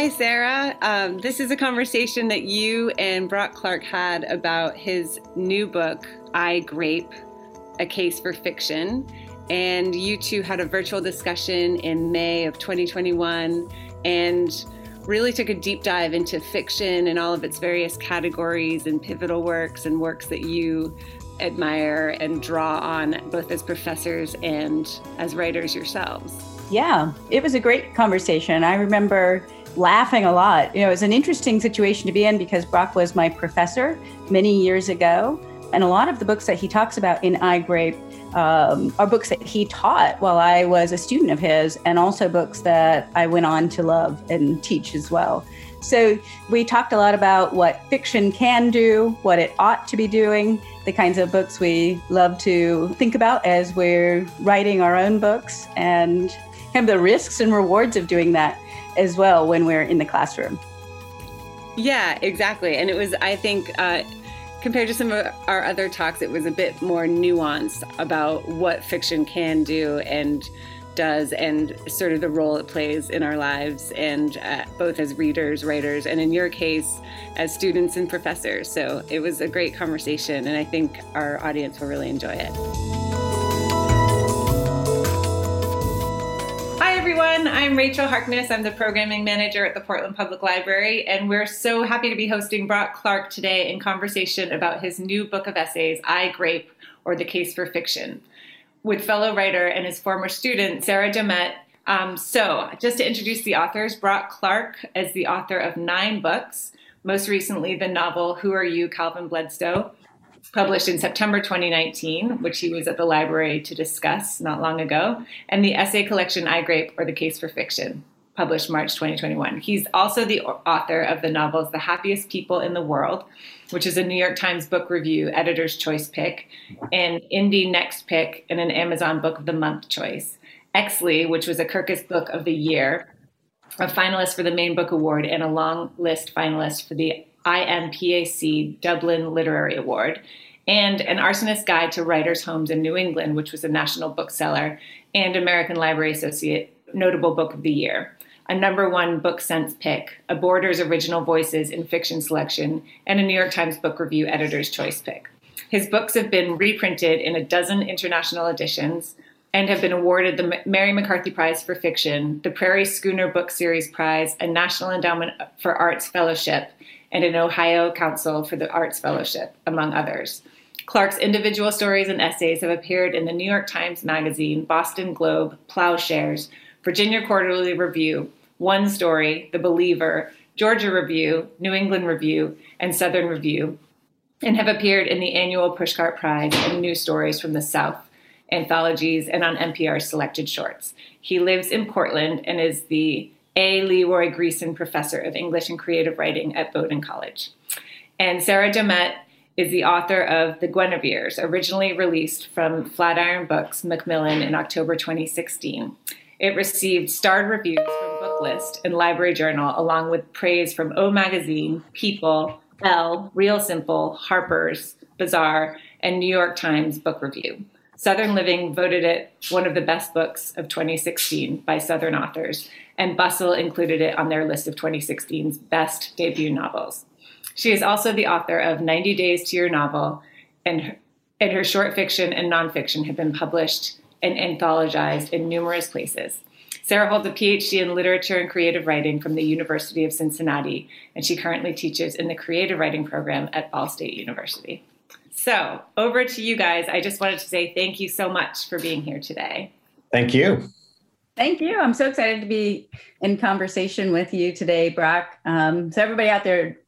Hi, Sarah. Um, this is a conversation that you and Brock Clarke had about his new book, I Grape A Case for Fiction. And you two had a virtual discussion in May of 2021 and really took a deep dive into fiction and all of its various categories and pivotal works and works that you admire and draw on both as professors and as writers yourselves. Yeah, it was a great conversation. I remember laughing a lot. You know, it was an interesting situation to be in because Brock was my professor many years ago. And a lot of the books that he talks about in I Grape um, are books that he taught while I was a student of his, and also books that I went on to love and teach as well. So we talked a lot about what fiction can do, what it ought to be doing, the kinds of books we love to think about as we're writing our own books, and of the risks and rewards of doing that as well when we're in the classroom. Yeah, exactly. And it was, I think, uh, compared to some of our other talks, it was a bit more nuanced about what fiction can do and does and sort of the role it plays in our lives and uh, both as readers writers and in your case as students and professors so it was a great conversation and i think our audience will really enjoy it everyone. I'm Rachel Harkness. I'm the programming manager at the Portland Public Library, and we're so happy to be hosting Brock Clarke today in conversation about his new book of essays, I Grape, or The Case for Fiction, with fellow writer and his former student, Sarah Domet. Um, so, just to introduce the authors, Brock Clarke is the author of nine books, most recently the novel Who Are You, Calvin Bledsoe, published in September 2019, which he was at the library to discuss not long ago, and the essay collection I Grape or the Case for Fiction, published March 2021. He's also the author of the novels The Happiest People in the World, which is a New York Times Book Review Editor's Choice pick, and Indie Next Pick, and an Amazon Book of the Month choice. Exley, which was a Kirkus Book of the Year, a finalist for the Maine Book Award, and a long list finalist for the IMPAC Dublin Literary Award, and An Arsonist's Guide to Writers' Homes in New England, which was a national bookseller, and American Library Associate Notable Book of the Year. A number one book sense pick, a Borders Original Voices in Fiction selection, and a New York Times Book Review Editor's Choice pick. His books have been reprinted in a dozen international editions and have been awarded the Mary McCarthy Prize for Fiction, the Prairie Schooner Book Series Prize, a National Endowment for Arts Fellowship, and an Ohio Council for the Arts Fellowship, among others. Clarke's individual stories and essays have appeared in the New York Times Magazine, Boston Globe, Ploughshares, Virginia Quarterly Review, One Story, The Believer, Georgia Review, New England Review, and Southern Review, and have appeared in the annual Pushcart Prize and New Stories from the South anthologies and on NPR's selected shorts. He lives in Portland and is the a. Leroy Greason Professor of English and Creative Writing at Bowdoin College. And Sarah Domet is the author of The Guineveres, originally released from Flatiron Books Macmillan in October 2016. It received starred reviews from Booklist and Library Journal, along with praise from O Magazine, People, Elle, Real Simple, Harper's, Bazaar, and New York Times Book Review. Southern Living voted it one of the best books of 2016 by Southern authors, and Bustle included it on their list of 2016's best debut novels. She is also the author of 90 Days to Your Novel, and her, and her short fiction and nonfiction have been published and anthologized in numerous places. Sarah holds a PhD in literature and creative writing from the University of Cincinnati, and she currently teaches in the creative writing program at Ball State University. So, over to you guys. I just wanted to say thank you so much for being here today. Thank you. Thank you. I'm so excited to be in conversation with you today, Brock. Um, so, everybody out there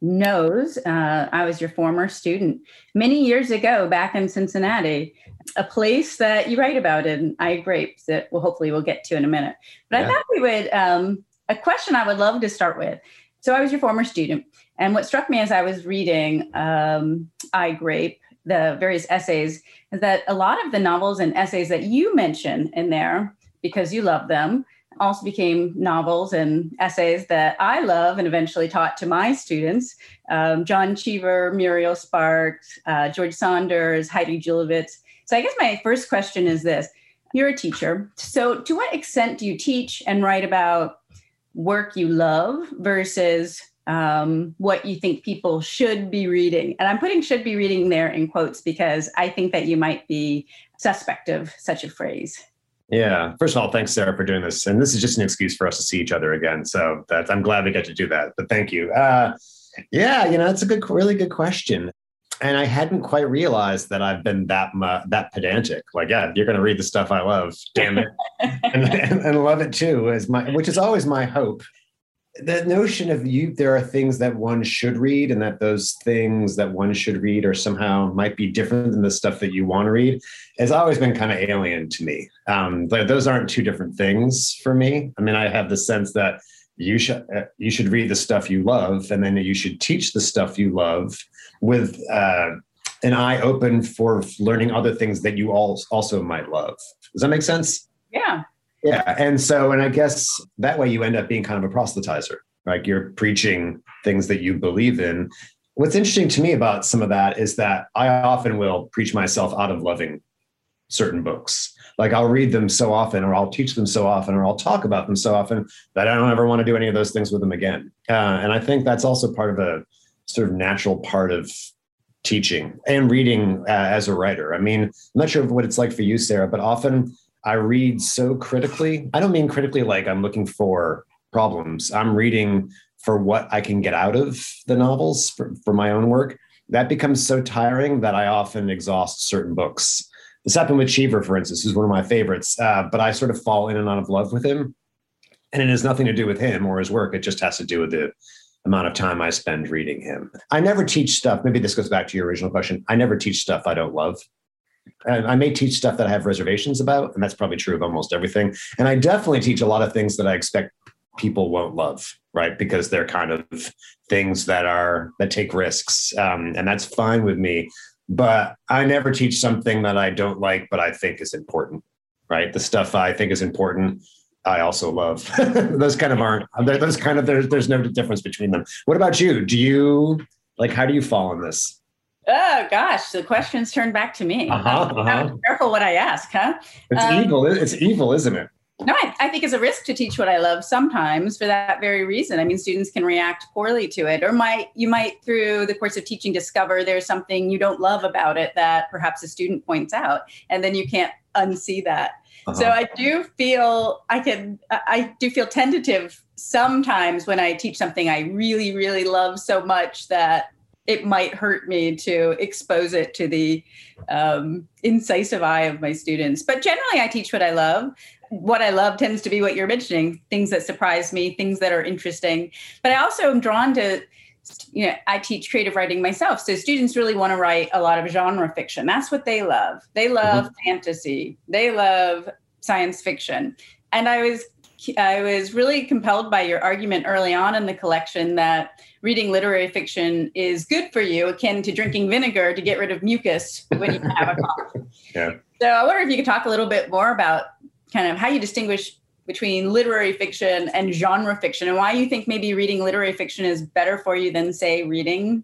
knows uh, I was your former student many years ago back in Cincinnati, a place that you write about in I Grapes that we'll hopefully we'll get to in a minute. But yeah. I thought we would, um, a question I would love to start with. So, I was your former student. And what struck me as I was reading um, I Grape, the various essays, is that a lot of the novels and essays that you mention in there, because you love them, also became novels and essays that I love and eventually taught to my students. Um, John Cheever, Muriel Sparks, uh, George Saunders, Heidi Julavits. So I guess my first question is this. you're a teacher. So, to what extent do you teach and write about work you love versus um, what you think people should be reading. And I'm putting should be reading there in quotes because I think that you might be suspect of such a phrase. Yeah. First of all, thanks, Sarah, for doing this. And this is just an excuse for us to see each other again. So that I'm glad we get to do that. But thank you. Uh, yeah, you know, it's a good, really good question. And I hadn't quite realized that I've been that that pedantic. Like, yeah, you're going to read the stuff I love, damn it, and, and, and love it too. Is my which is always my hope the notion of you there are things that one should read and that those things that one should read are somehow might be different than the stuff that you want to read has always been kind of alien to me. Um, those aren't two different things for me. I mean i have the sense that you should uh, you should read the stuff you love and then you should teach the stuff you love with uh, an eye open for learning other things that you all also might love. Does that make sense? Yeah yeah. And so, and I guess that way you end up being kind of a proselytizer. Like you're preaching things that you believe in. What's interesting to me about some of that is that I often will preach myself out of loving certain books. Like I'll read them so often, or I'll teach them so often, or I'll talk about them so often that I don't ever want to do any of those things with them again. Uh, and I think that's also part of a sort of natural part of teaching and reading uh, as a writer. I mean, I'm not sure what it's like for you, Sarah, but often I read so critically. I don't mean critically like I'm looking for problems. I'm reading for what I can get out of the novels for, for my own work. That becomes so tiring that I often exhaust certain books. This happened with Cheever, for instance, who's one of my favorites. Uh, but I sort of fall in and out of love with him. And it has nothing to do with him or his work. It just has to do with the amount of time I spend reading him. I never teach stuff. Maybe this goes back to your original question. I never teach stuff I don't love. I may teach stuff that I have reservations about, and that's probably true of almost everything. And I definitely teach a lot of things that I expect people won't love, right? Because they're kind of things that are that take risks, um, and that's fine with me. But I never teach something that I don't like, but I think is important, right? The stuff I think is important, I also love. those kind of aren't. Those kind of there's there's no difference between them. What about you? Do you like? How do you fall in this? Oh gosh, the question's turned back to me. Uh-huh, uh-huh. careful what I ask, huh? It's um, evil. It's evil, isn't it? No, I, I, think it's a risk to teach what I love sometimes for that very reason. I mean, students can react poorly to it, or might you might through the course of teaching discover there's something you don't love about it that perhaps a student points out, and then you can't unsee that. Uh-huh. So I do feel I can I do feel tentative sometimes when I teach something I really really love so much that it might hurt me to expose it to the um, incisive eye of my students. But generally, I teach what I love. What I love tends to be what you're mentioning things that surprise me, things that are interesting. But I also am drawn to, you know, I teach creative writing myself. So students really want to write a lot of genre fiction. That's what they love. They love mm-hmm. fantasy, they love science fiction. And I was I was really compelled by your argument early on in the collection that reading literary fiction is good for you, akin to drinking vinegar to get rid of mucus when you have a cough. Yeah. So I wonder if you could talk a little bit more about kind of how you distinguish between literary fiction and genre fiction and why you think maybe reading literary fiction is better for you than, say, reading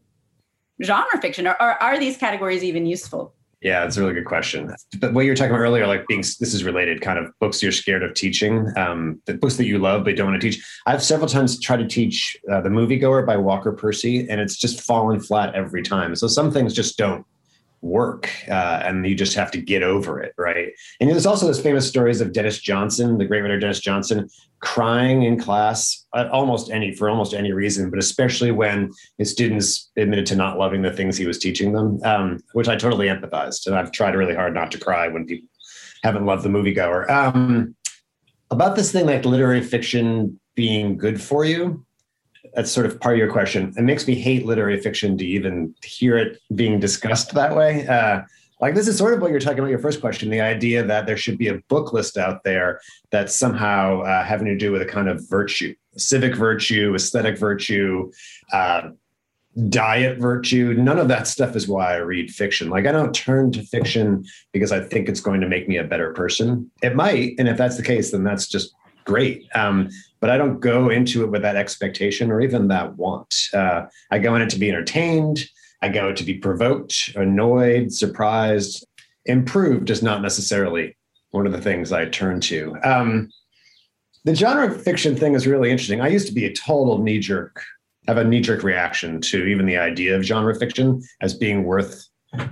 genre fiction. Or, or are these categories even useful? Yeah, it's a really good question. But what you were talking about earlier, like being this is related, kind of books you're scared of teaching, um, the books that you love but don't want to teach. I've several times tried to teach uh, the moviegoer by Walker Percy, and it's just fallen flat every time. So some things just don't work uh, and you just have to get over it right? And there's also those famous stories of denis johnson the great writer denis johnson crying in class at almost any for almost any reason but especially when his students admitted to not loving the things he was teaching them um, which i totally empathized and i've tried really hard not to cry when people haven't loved the moviegoer. Um, about this thing like literary fiction being good for you that's sort of part of your question. It makes me hate literary fiction to even hear it being discussed that way. Uh, like this is sort of what you're talking about your first question the idea that there should be a book list out there that's somehow uh, having to do with a kind of virtue civic virtue aesthetic virtue uh, diet virtue none of that stuff is why i read fiction like i don't turn to fiction because i think it's going to make me a better person it might and if that's the case then that's just great um, but I don't go into it with that expectation or even that want. Uh, I go in it to be entertained. I go to be provoked, annoyed, surprised. Improved is not necessarily one of the things I turn to. Um, the genre fiction thing is really interesting. I used to be a total knee jerk, have a knee jerk reaction to even the idea of genre fiction as being worth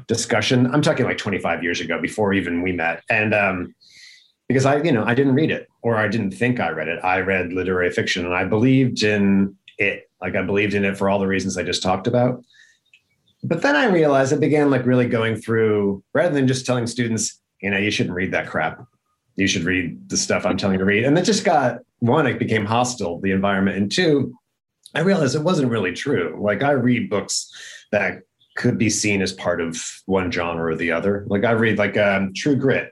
discussion. I'm talking like 25 years ago, before even we met, and um, because I, you know, I didn't read it or I didn't think I read it. I read literary fiction and I believed in it. Like I believed in it for all the reasons I just talked about. But then I realized I began like really going through rather than just telling students, you know, you shouldn't read that crap. You should read the stuff I'm telling you to read. And it just got one, it became hostile, the environment. And two, I realized it wasn't really true. Like I read books that could be seen as part of one genre or the other. Like I read like um, True Grit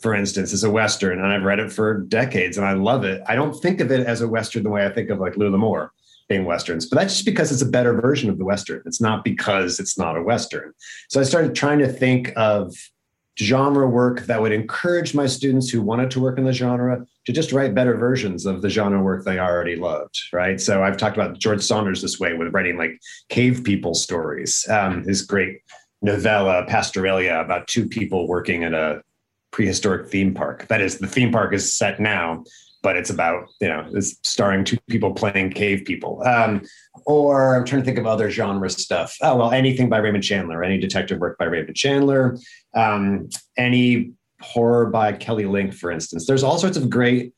for instance, is a Western, and I've read it for decades and I love it. I don't think of it as a Western the way I think of like Lou L'Amour being Westerns, but that's just because it's a better version of the Western. It's not because it's not a Western. So I started trying to think of genre work that would encourage my students who wanted to work in the genre to just write better versions of the genre work they already loved, right? So I've talked about George Saunders this way with writing like cave people stories. Um, his great novella Pastoralia about two people working in a prehistoric theme park. That is, the theme park is set now, but it's about you know it's starring two people playing cave people. Um, or I'm trying to think of other genre stuff. Oh well, anything by Raymond Chandler, any detective work by Raymond Chandler, um, any horror by Kelly Link, for instance. There's all sorts of great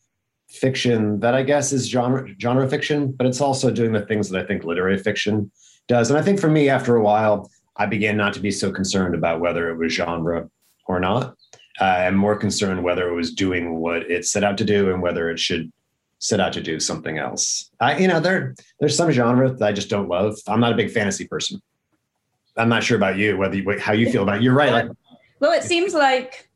fiction that I guess is genre genre fiction, but it's also doing the things that I think literary fiction does. And I think for me, after a while, I began not to be so concerned about whether it was genre or not. I'm more concerned whether it was doing what it set out to do and whether it should set out to do something else. I, you know, there there's some genre that I just don't love. I'm not a big fantasy person. I'm not sure about you, whether you, how you feel about it. You're right. Like, well, it seems like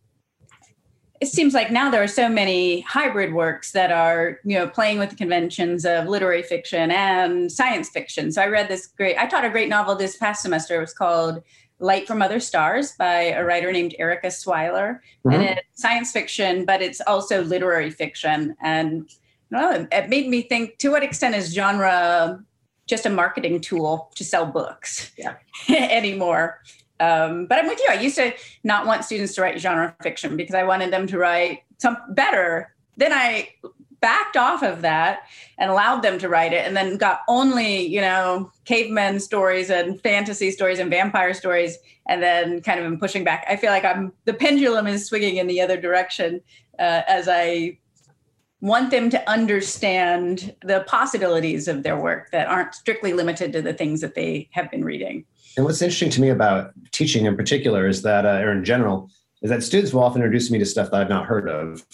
it seems like now there are so many hybrid works that are you know playing with the conventions of literary fiction and science fiction. So I read this great. I taught a great novel this past semester. It was called Light from Other Stars by a writer named Erika Swyler. Mm-hmm. And it's science fiction, but it's also literary fiction. And well, it made me think to what extent is genre just a marketing tool to sell books yeah. anymore? Um, but I'm with you. I used to not want students to write genre fiction because I wanted them to write some better. Then I backed off of that and allowed them to write it and then got only you know cavemen stories and fantasy stories and vampire stories and then kind of pushing back. I feel like i'm the pendulum is swinging in the other direction uh, as i want them to understand the possibilities of their work that aren't strictly limited to the things that they have been reading. And what's interesting to me about teaching in particular is that uh, or in general is that students will often introduce me to stuff that i've not heard of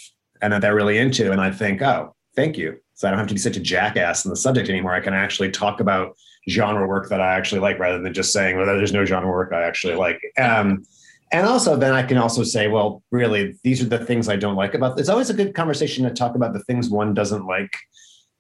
and that they're really into. And I think, oh, thank you. So I don't have to be such a jackass in the subject anymore. I can actually talk about genre work that I actually like rather than just saying, well, there's no genre work I actually like. Um, and also then I can also say, well, really, these are the things I don't like about. It's always a good conversation to talk about the things one doesn't like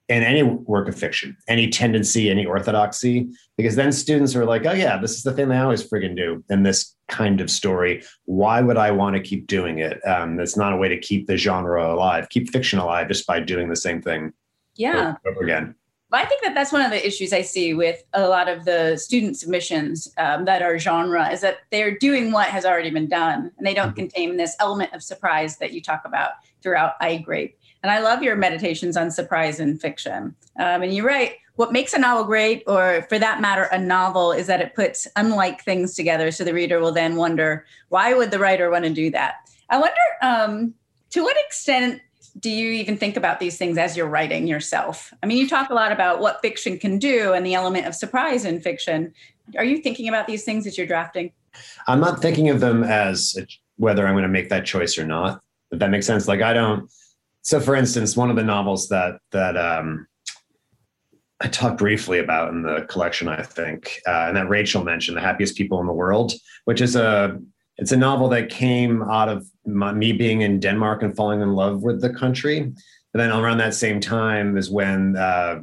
in any work of fiction, any tendency, any orthodoxy, because then students are like, oh, yeah, this is the thing they always friggin' do in this kind of story. Why would I want to keep doing it? Um, it's not a way to keep the genre alive, keep fiction alive just by doing the same thing yeah. over, over again. Well, I think that that's one of the issues I see with a lot of the student submissions um, that are genre is that they're doing what has already been done and they don't mm-hmm. contain this element of surprise that you talk about throughout I Grape. And I love your meditations on surprise in fiction. Um, and you're right. What makes a novel great, or for that matter, a novel, is that it puts unlike things together. So the reader will then wonder, why would the writer want to do that? I wonder um, to what extent do you even think about these things as you're writing yourself? I mean, you talk a lot about what fiction can do and the element of surprise in fiction. Are you thinking about these things as you're drafting? I'm not thinking of them as whether I'm going to make that choice or not. If that makes sense. Like I don't so for instance one of the novels that that um, i talked briefly about in the collection i think uh, and that rachel mentioned the happiest people in the world which is a it's a novel that came out of my, me being in denmark and falling in love with the country. And then around that same time is when uh,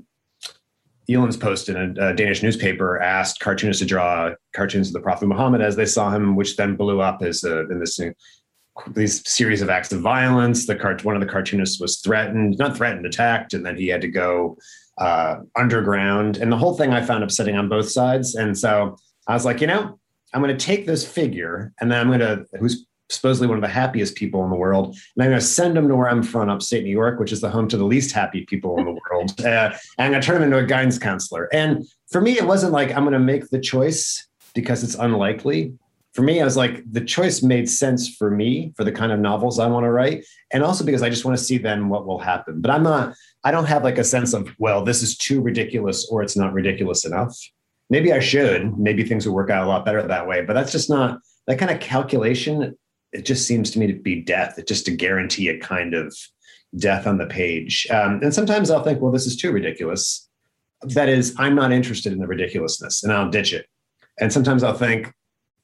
Jyllands in a, a, Danish newspaper, asked cartoonists to draw cartoons of the Prophet Muhammad as they saw him, which then blew up as a, in this these series of acts of violence. The cart- one of the cartoonists was threatened, not threatened, attacked, and then he had to go uh, underground. And the whole thing I found upsetting on both sides. And so I was like, you know, I'm going to take this figure, and then I'm going to who's supposedly one of the happiest people in the world. And I'm going to send them to where I'm from, upstate New York, which is the home to the least happy people in the world. Uh, and I'm going to turn them into a guidance counselor. And for me, it wasn't like I'm going to make the choice because it's unlikely. For me, I was like, the choice made sense for me for the kind of novels I want to write. And also because I just want to see then what will happen. But I'm not, I don't have like a sense of, well, this is too ridiculous or it's not ridiculous enough. Maybe I should. Maybe things would work out a lot better that way. But that's just not that kind of calculation it just seems to me to be death. It's just to guarantee a kind of death on the page. Um, and sometimes I'll think, well, this is too ridiculous. That is, I'm not interested in the ridiculousness and I'll ditch it. And sometimes I'll think,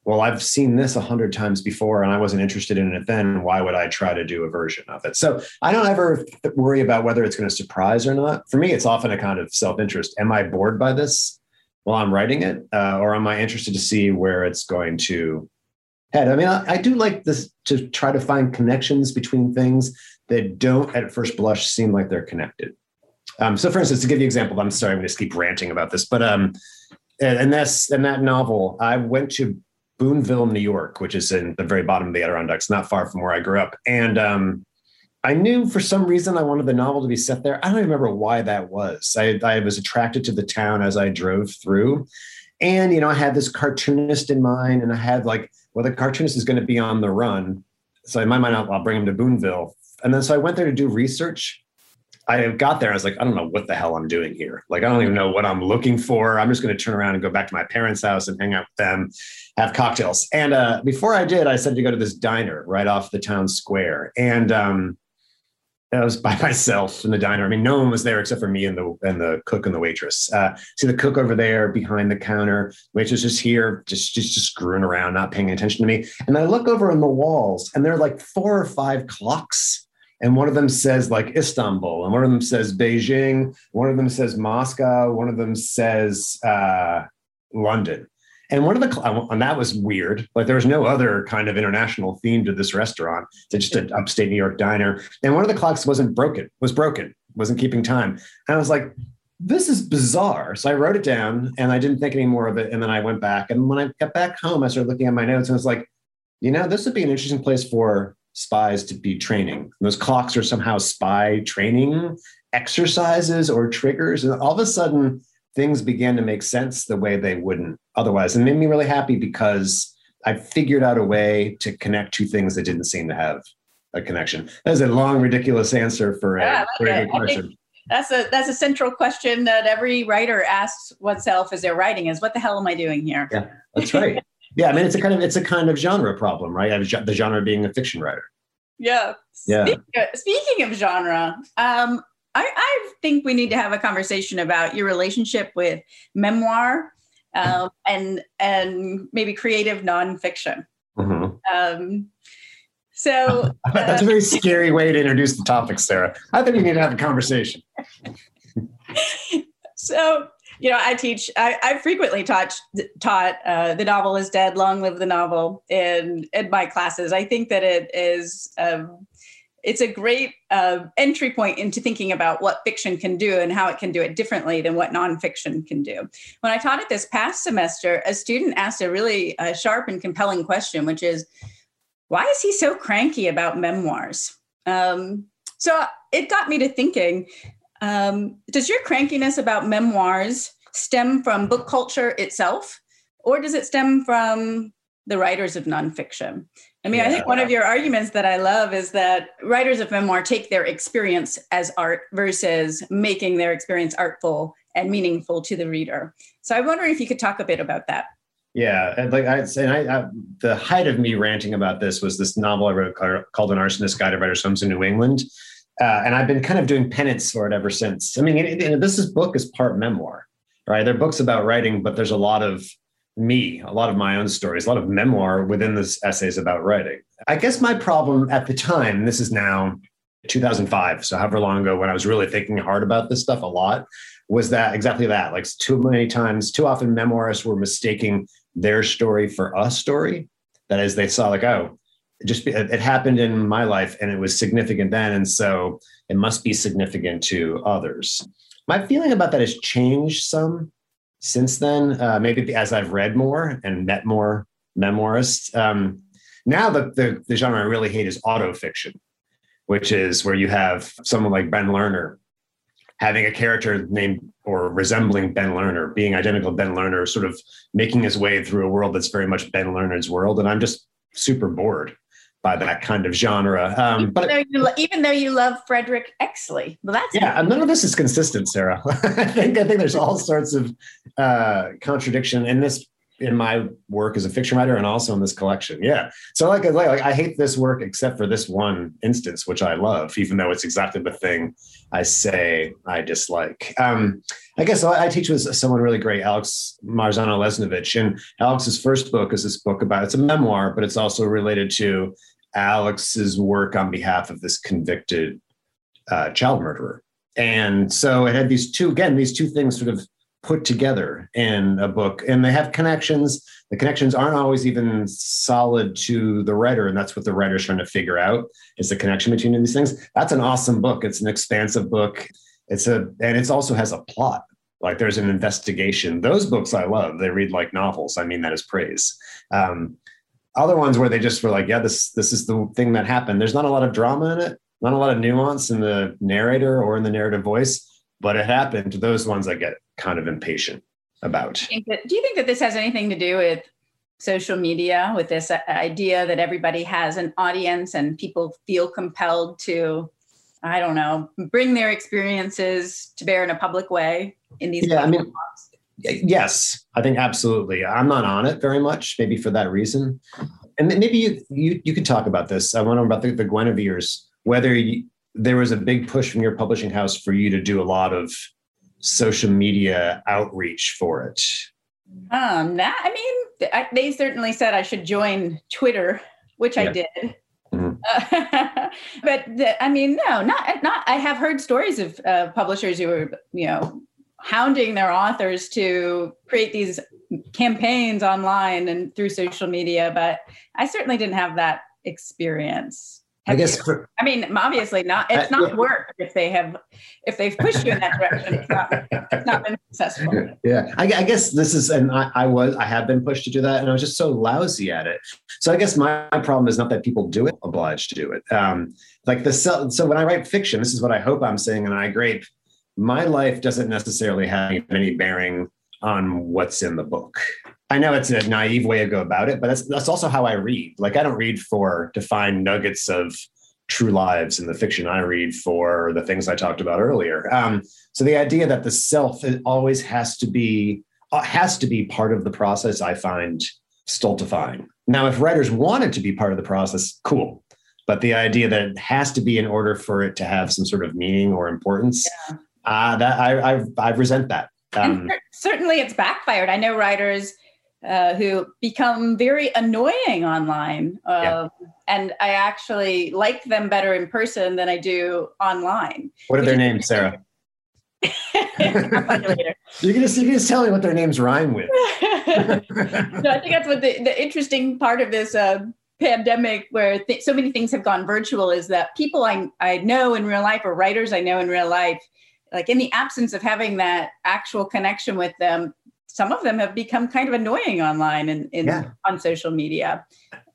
well, I've seen this a hundred times before and I wasn't interested in it then. Why would I try to do a version of it? So I don't ever worry about whether it's going to surprise or not. For me, it's often a kind of self interest. Am I bored by this while I'm writing it? Uh, or am I interested to see where it's going to head. I mean, I, I, do like this to try to find connections between things that don't at first blush seem like they're connected. Um, so, for instance, to give you an example, I'm sorry, I'm going to keep ranting about this, but um, and, and that's in that novel, I went to Boonville, New York, which is in the very bottom of the Adirondacks, not far from where I grew up, and um, I knew for some reason I wanted the novel to be set there. I don't remember why that was. I, I was attracted to the town as I drove through, and you know, I had this cartoonist in mind, and I had like well, the cartoonist is going to be on the run. So in my mind, I'll, I'll bring him to Boonville. And then so I went there to do research. I got there. I was like, I don't know what the hell I'm doing here. Like, I don't even know what I'm looking for. I'm just going to turn around and go back to my parents' house and hang out with them, have cocktails. And uh, before I did, I said to go to this diner right off the town square. And um, I was by myself in the diner. I mean, no one was there except for me and the and the cook and the waitress. Uh, see the cook over there behind the counter. Waitress is just here, just just just screwing around, not paying attention to me. And I look over on the walls, and there are like four or five clocks. And one of them says like Istanbul, and one of them says Beijing, one of them says Moscow, one of them says uh, London. And one of the uh, and that was weird. Like there was no other kind of international theme to this restaurant. It's just an upstate New York diner. And one of the clocks wasn't broken. Was broken. Wasn't keeping time. And I was like, this is bizarre. So I wrote it down and I didn't think any more of it. And then I went back. And when I got back home, I started looking at my notes and I was like, you know, this would be an interesting place for spies to be training. those clocks are somehow spy training exercises or triggers. And all of a sudden, things began to make sense the way they wouldn't otherwise. And made me really happy because I figured out a way to connect two things that didn't seem to have a connection. That's a long, ridiculous answer for a, yeah, for a question. That's a that's a central question that every writer asks oneself as they're writing is what the hell am I doing here? Yeah, that's right. yeah, I mean it's a kind of it's a kind of genre problem, right? The genre being a fiction writer. Yeah. Yeah. Speaking of, speaking of genre, um, I, I think we need to have a conversation about your relationship with memoir um, and and maybe creative nonfiction. Mm-hmm. Um, so uh, that's a very scary way to introduce the topic, Sarah. I think we need to have a conversation. so you know, I teach. I, I frequently taught taught uh, the novel is dead, long live the novel in in my classes. I think that it is um, it's a great uh, entry point into thinking about what fiction can do and how it can do it differently than what nonfiction can do. When I taught it this past semester, a student asked a really uh, sharp and compelling question, which is, why is he so cranky about memoirs? Um, so it got me to thinking um, does your crankiness about memoirs stem from book culture itself, or does it stem from the writers of nonfiction? I mean, yeah. I think one of your arguments that I love is that writers of memoir take their experience as art versus making their experience artful and meaningful to the reader. So I wonder if you could talk a bit about that. Yeah, and like I say, I, I, the height of me ranting about this was this novel I wrote called "An Arsonist Guide to Writers' Homes in New England," uh, and I've been kind of doing penance for it ever since. I mean, it, it, this is book is part memoir, right? There are books about writing, but there's a lot of me, a lot of my own stories, a lot of memoir within this essays about writing. I guess my problem at the time, this is now 2005, so however long ago when I was really thinking hard about this stuff a lot, was that exactly that. Like too many times, too often memoirists were mistaking their story for a story. That is, they saw like, oh, it just it happened in my life and it was significant then, and so it must be significant to others. My feeling about that has changed some since then, uh, maybe as I've read more and met more memoirists. Um, Now the, the the genre I really hate is autofiction, which is where you have someone like Ben Lerner having a character named or resembling Ben Lerner, being identical to Ben Lerner, sort of making his way through a world that's very much Ben Lerner's world, and I'm just super bored by that kind of genre. Um, even but though you, even though you love Frederick Exley, well, that's yeah, none of this is consistent, Sarah. I think I think there's all sorts of uh, contradiction in this in my work as a fiction writer and also in this collection. Yeah. So like, like, like I hate this work except for this one instance, which I love, even though it's exactly the thing I say I dislike. Um, I guess I, I teach with someone really great, Alex Marzano Lesnevich. And Alex's first book is this book about, it's a memoir, but it's also related to Alex's work on behalf of this convicted uh, child murderer. And so it had these two, again, these two things sort of put together in a book and they have connections. The connections aren't always even solid to the writer and that's what the writer's trying to figure out is the connection between these things. That's an awesome book. It's an expansive book. It's a and it also has a plot. Like there's an investigation. Those books i love. They read like novels. I mean that is praise. Um, other ones where they just were like yeah this this is the thing that happened there's not a lot of drama in it not a lot of nuance in the narrator or in the narrative voice but it happened those ones i get kind of impatient about. Do you, that, you think that this has anything to do with social media, with this idea that everybody has an audience and people feel compelled to, I don't know, bring their experiences to bear in a public way in these? Yeah, I mean, yes, I think absolutely. I'm not on it very much, maybe for that reason. And maybe you you, you could talk about this. I wonder about the, the Guineveres, whether you, there was a big push from your publishing house for you to do a lot of social media outreach for it? Um, that, I mean, I, they certainly said I should join Twitter, which yeah. I did. Uh, but the, I mean, no, not not. I have heard stories of uh, publishers who are, you know, hounding their authors to create these campaigns online and through social media. But I certainly didn't have that experience. I guess. For, I mean, obviously not. It's uh, not yeah. work if they have, if they've pushed you in that direction. It's not, it's not been successful. Yeah, I, I, guess this is, and I, I, was, I have been pushed to do that, and I was just so lousy at it. So I guess my, my problem is not that people do it, obliged to do it. Um, like the so, so when I write fiction, this is what I hope I'm saying, and I agree. My life doesn't necessarily have any bearing on what's in the book. I know it's a naive way to go about it, but that's that's also how I read. Like I don't read for to find nuggets of true lives in the fiction. I read for the things I talked about earlier. Um, so the idea that the self always has to be uh, has to be part of the process, I find stultifying. Now, if writers wanted to be part of the process, cool. But the idea that it has to be in order for it to have some sort of meaning or importance, yeah. Uh, that I, I I resent that. Um, certainly, it's backfired. I know writers uh, who become very annoying online. Uh, yeah. And I actually like them better in person than I do online. What are their names, Sarah? you can just you can just tell me what their names rhyme with. no, I think that's what the, the interesting part of this uh, pandemic, where th- so many things have gone virtual, is that people I I know in real life or writers I know in real life, like in the absence of having that actual connection with them, some of them have become kind of annoying online and in, yeah. on social media.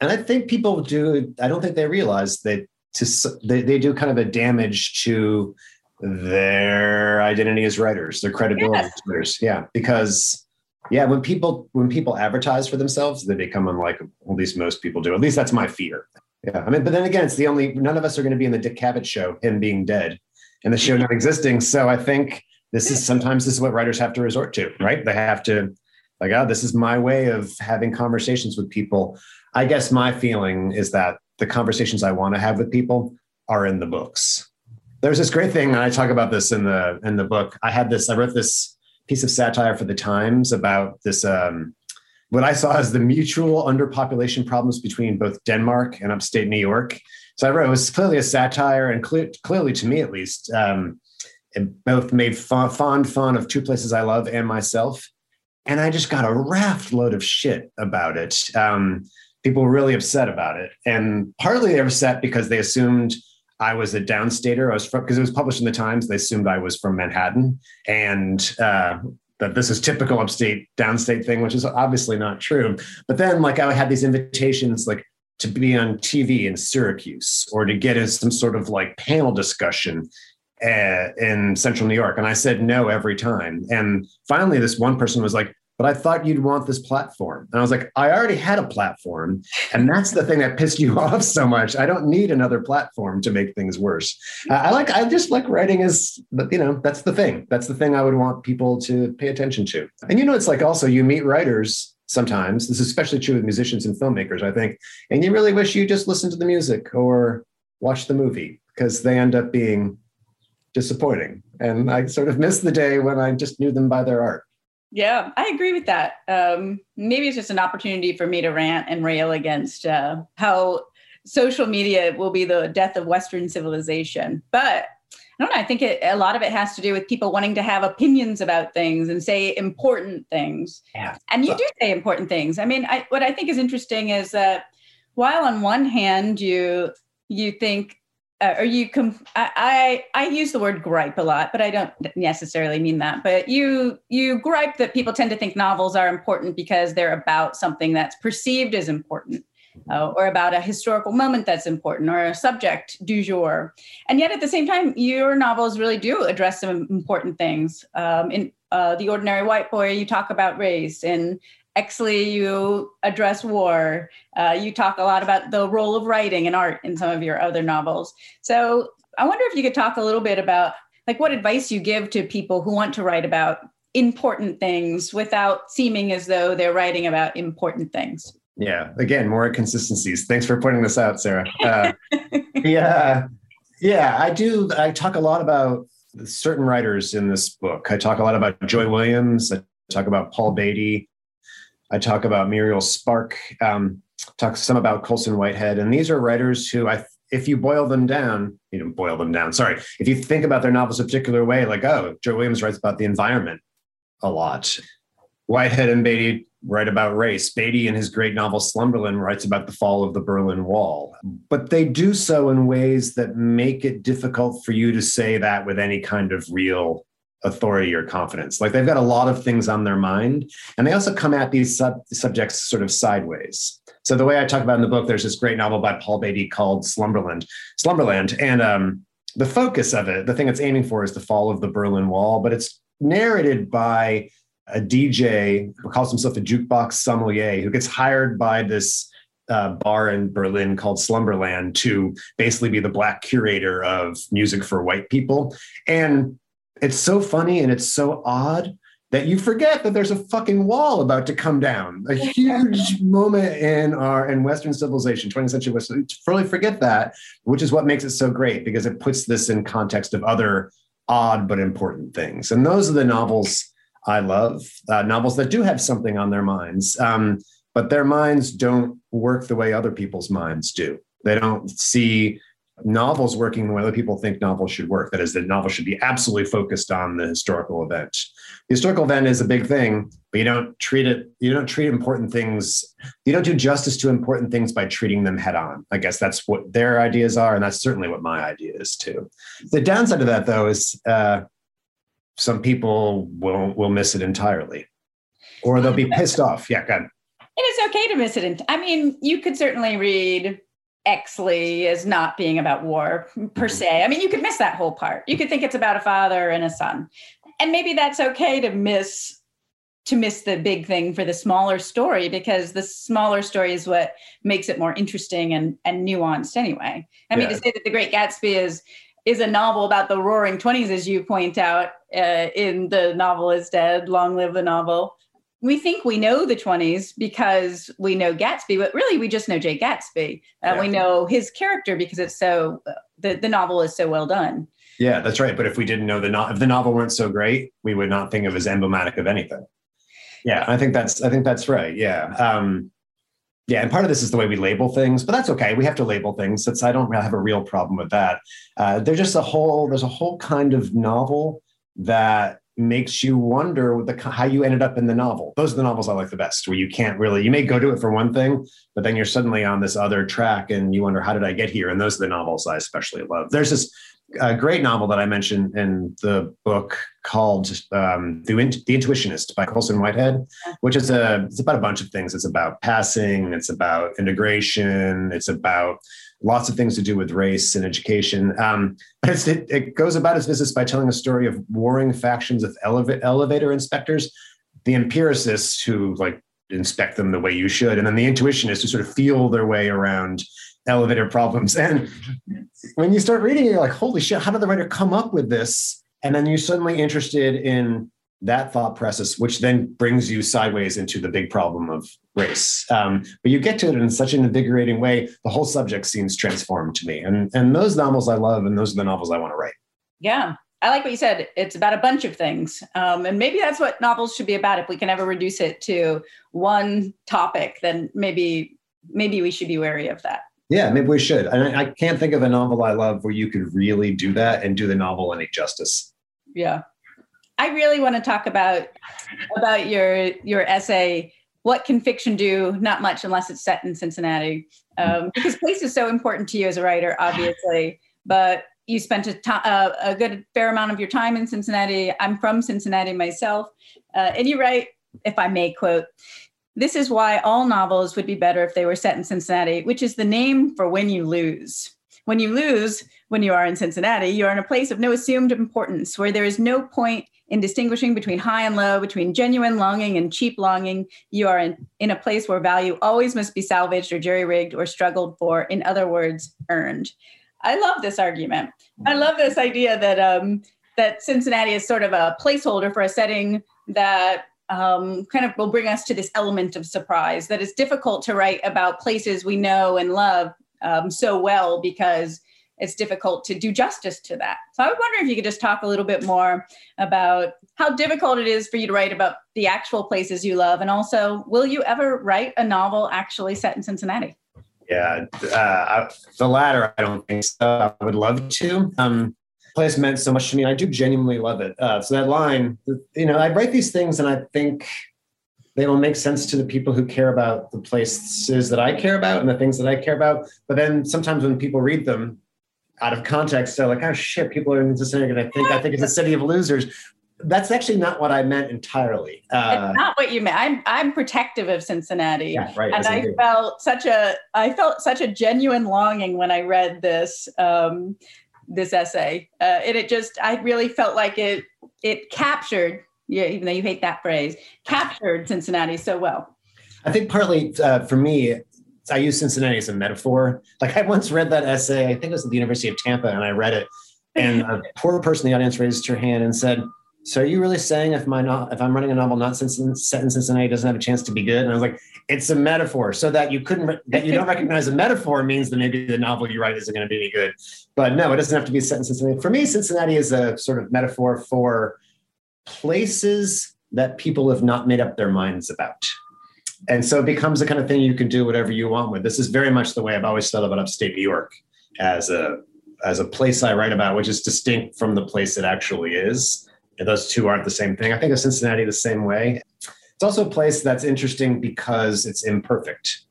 And I think people do. I don't think they realize that to they, they do kind of a damage to their identity as writers, their credibility yes. as writers. Yeah, because yeah, when people when people advertise for themselves, they become unlikable. At least most people do. At least that's my fear. Yeah, I mean, but then again, it's the only none of us are going to be in the Dick Cavett show, him being dead, and the show not existing. So I think this is sometimes this is what writers have to resort to, right? They have to like, oh, this is my way of having conversations with people. I guess my feeling is that the conversations I want to have with people are in the books. There's this great thing, and I talk about this in the in the book. I had this, I wrote this piece of satire for the Times about this um, what I saw as the mutual underpopulation problems between both Denmark and upstate New York. So I wrote it was clearly a satire, and clear, clearly to me at least, um, it both made fond fun of two places I love and myself. And I just got a raft load of shit about it. Um, people were really upset about it. And partly they were upset because they assumed I was a downstater. I was from, because it was published in the Times, they assumed I was from Manhattan. And, uh, that this is typical upstate downstate thing, which is obviously not true. But then like I had these invitations, like to be on TV in Syracuse or to get in some sort of like panel discussion uh, in central New York? And I said no every time. And finally, this one person was like, but I thought you'd want this platform. And I was like, I already had a platform. And that's the thing that pissed you off so much. I don't need another platform to make things worse. I like, I just like writing as, you know, that's the thing. That's the thing I would want people to pay attention to. And, you know, it's like also you meet writers sometimes. This is especially true with musicians and filmmakers, I think. And you really wish you just listened to the music or watched the movie because they end up being disappointing. And I sort of miss the day when I just knew them by their art. Yeah, I agree with that. Um, maybe it's just an opportunity for me to rant and rail against uh, how social media will be the death of Western civilization. But I don't know. I think it, a lot of it has to do with people wanting to have opinions about things and say important things. Yeah. And you do say important things. I mean, I, what I think is interesting is that while on one hand you you think uh, or you com- I, I I use the word gripe a lot, but I don't necessarily mean that. But you you gripe that people tend to think novels are important because they're about something that's perceived as important, uh, or about a historical moment that's important, or a subject du jour. And yet, at the same time, your novels really do address some important things. Um, in uh, the Ordinary White Boy, you talk about race, In Exley, you address war. Uh, you talk a lot about the role of writing and art in some of your other novels. So I wonder if you could talk a little bit about like what advice you give to people who want to write about important things without seeming as though they're writing about important things. Yeah. Again, more inconsistencies. Thanks for pointing this out, Sarah. Uh, yeah. Yeah. I do. I talk a lot about certain writers in this book. I talk a lot about Joy Williams. I talk about Paul Beatty. I talk about Muriel Spark, um, talk some about Colson Whitehead, and these are writers who I, if you boil them down, you know, boil them down. Sorry, if you think about their novels a particular way, like oh, Joy Williams writes about the environment a lot. Whitehead and Beatty write about race. Beatty, in his great novel Slumberland, writes about the fall of the Berlin Wall. But they do so in ways that make it difficult for you to say that with any kind of real authority or confidence. Like they've got a lot of things on their mind, and they also come at these sub- subjects sort of sideways. So the way I talk about in the book, there's this great novel by Paul Beatty called Slumberland. Slumberland, and um, the focus of it, the thing it's aiming for, is the fall of the Berlin Wall, but it's narrated by a DJ who calls himself a jukebox sommelier who gets hired by this uh, bar in Berlin called Slumberland to basically be the black curator of music for white people. And it's so funny and it's so odd that you forget that there's a fucking wall about to come down. A huge moment in our in Western civilization, 20th century Western. Fully forget that, which is what makes it so great because it puts this in context of other odd but important things. And those are the novels I love. Uh, novels that do have something on their minds, um, but their minds don't work the way other people's minds do. They don't see novels working the way other people think novels should work. That is, the novel should be absolutely focused on the historical event. The historical event is a big thing, but you don't treat it, you don't treat important things, you don't do justice to important things by treating them head on. I guess that's what their ideas are, and that's certainly what my idea is too. The downside of that, though, is uh, some people will will miss it entirely, or they'll be pissed off. Yeah, God. It is okay to miss it. I mean, you could certainly read Exley as not being about war per se. I mean, you could miss that whole part. You could think it's about a father and a son. And maybe that's okay to miss to miss the big thing for the smaller story because the smaller story is what makes it more interesting and, and nuanced anyway. I yeah. mean, to say that The Great Gatsby is is a novel about the roaring 20s, as you point out uh, in The Novel is Dead, Long Live the Novel we think we know the 20s because we know Gatsby, but really we just know Jay Gatsby. Uh, yeah. We know his character because it's so the, the novel is so well done. Yeah, that's right. But if we didn't know the no- if the novel weren't so great, we would not think of as emblematic of anything. Yeah, I think that's I think that's right. Yeah. Um, yeah, and part of this is the way we label things, but that's okay. We have to label things. That's I don't have a real problem with that. Uh, there's just a whole there's a whole kind of novel that makes you wonder the, how you ended up in the novel. Those are the novels I like the best, where you can't really, you may go to it for one thing, but then you're suddenly on this other track and you wonder, how did I get here? And those are the novels I especially love. There's this a great novel that I mentioned in the book called um, the, the Intuitionist by Colson Whitehead, which is a it's about a bunch of things. It's about passing, it's about integration, it's about lots of things to do with race and education. Um, but it, it goes about its business by telling a story of warring factions of eleva- elevator inspectors, the empiricists who like inspect them the way you should, and then the intuitionists who sort of feel their way around elevator problems. And when you start reading it, you're like, holy shit, how did the writer come up with this? And then you're suddenly interested in that thought process, which then brings you sideways into the big problem of race. Um, but you get to it in such an invigorating way, the whole subject seems transformed to me. And, and those novels I love, and those are the novels I want to write. Yeah. I like what you said. It's about a bunch of things. Um, and maybe that's what novels should be about. If we can ever reduce it to one topic, then maybe maybe we should be wary of that. Yeah, maybe we should. And I, I can't think of a novel I love where you could really do that and do the novel any justice. Yeah. I really want to talk about about your your essay. What can fiction do? Not much, unless it's set in Cincinnati, um, because place is so important to you as a writer, obviously. But you spent a, to- a good fair amount of your time in Cincinnati. I'm from Cincinnati myself, uh, and you write, if I may quote, this is why all novels would be better if they were set in Cincinnati, which is the name for when you lose. When you lose, when you are in Cincinnati, you are in a place of no assumed importance, where there is no point in distinguishing between high and low, between genuine longing and cheap longing. You are in, in a place where value always must be salvaged or jury rigged or struggled for, in other words, earned. I love this argument. I love this idea that um, that Cincinnati is sort of a placeholder for a setting that um, kind of will bring us to this element of surprise that it's difficult to write about places we know and love um, so well because it's difficult to do justice to that. So I wonder if you could just talk a little bit more about how difficult it is for you to write about the actual places you love, and also, will you ever write a novel actually set in Cincinnati? Yeah, uh, the latter, I don't think so. I would love to. Um, place meant so much to me. I do genuinely love it. Uh, so that line, you know, I write these things and I think they will make sense to the people who care about the places that I care about and the things that I care about. But then sometimes when people read them out of context, they're like, oh shit, people are in Cincinnati and I think I think it's a city of losers. That's actually not what I meant entirely. Uh, it's not what you meant. I'm I'm protective of Cincinnati, yeah, right, and I felt such a I felt such a genuine longing when I read this. Um, this essay, uh, and it just I really felt like it it captured. Yeah, even though you hate that phrase, captured Cincinnati so well. I think partly uh, for me, I use Cincinnati as a metaphor. Like I once read that essay, I think it was at the University of Tampa, and I read it, and a poor person in the audience raised her hand and said, "So are you really saying if my if I'm running a novel not set in Cincinnati doesn't have a chance to be good?" And I was like, "It's a metaphor, so that you couldn't that you don't recognize a metaphor means that maybe the novel you write isn't going to be any good." But no, it doesn't have to be set in Cincinnati. For me, Cincinnati is a sort of metaphor for places that people have not made up their minds about. And so it becomes the kind of thing you can do whatever you want with. This is very much the way I've always thought about upstate New York as a as a place I write about, which is distinct from the place it actually is. Those two aren't the same thing. I think of Cincinnati the same way. It's also a place that's interesting because it's imperfect.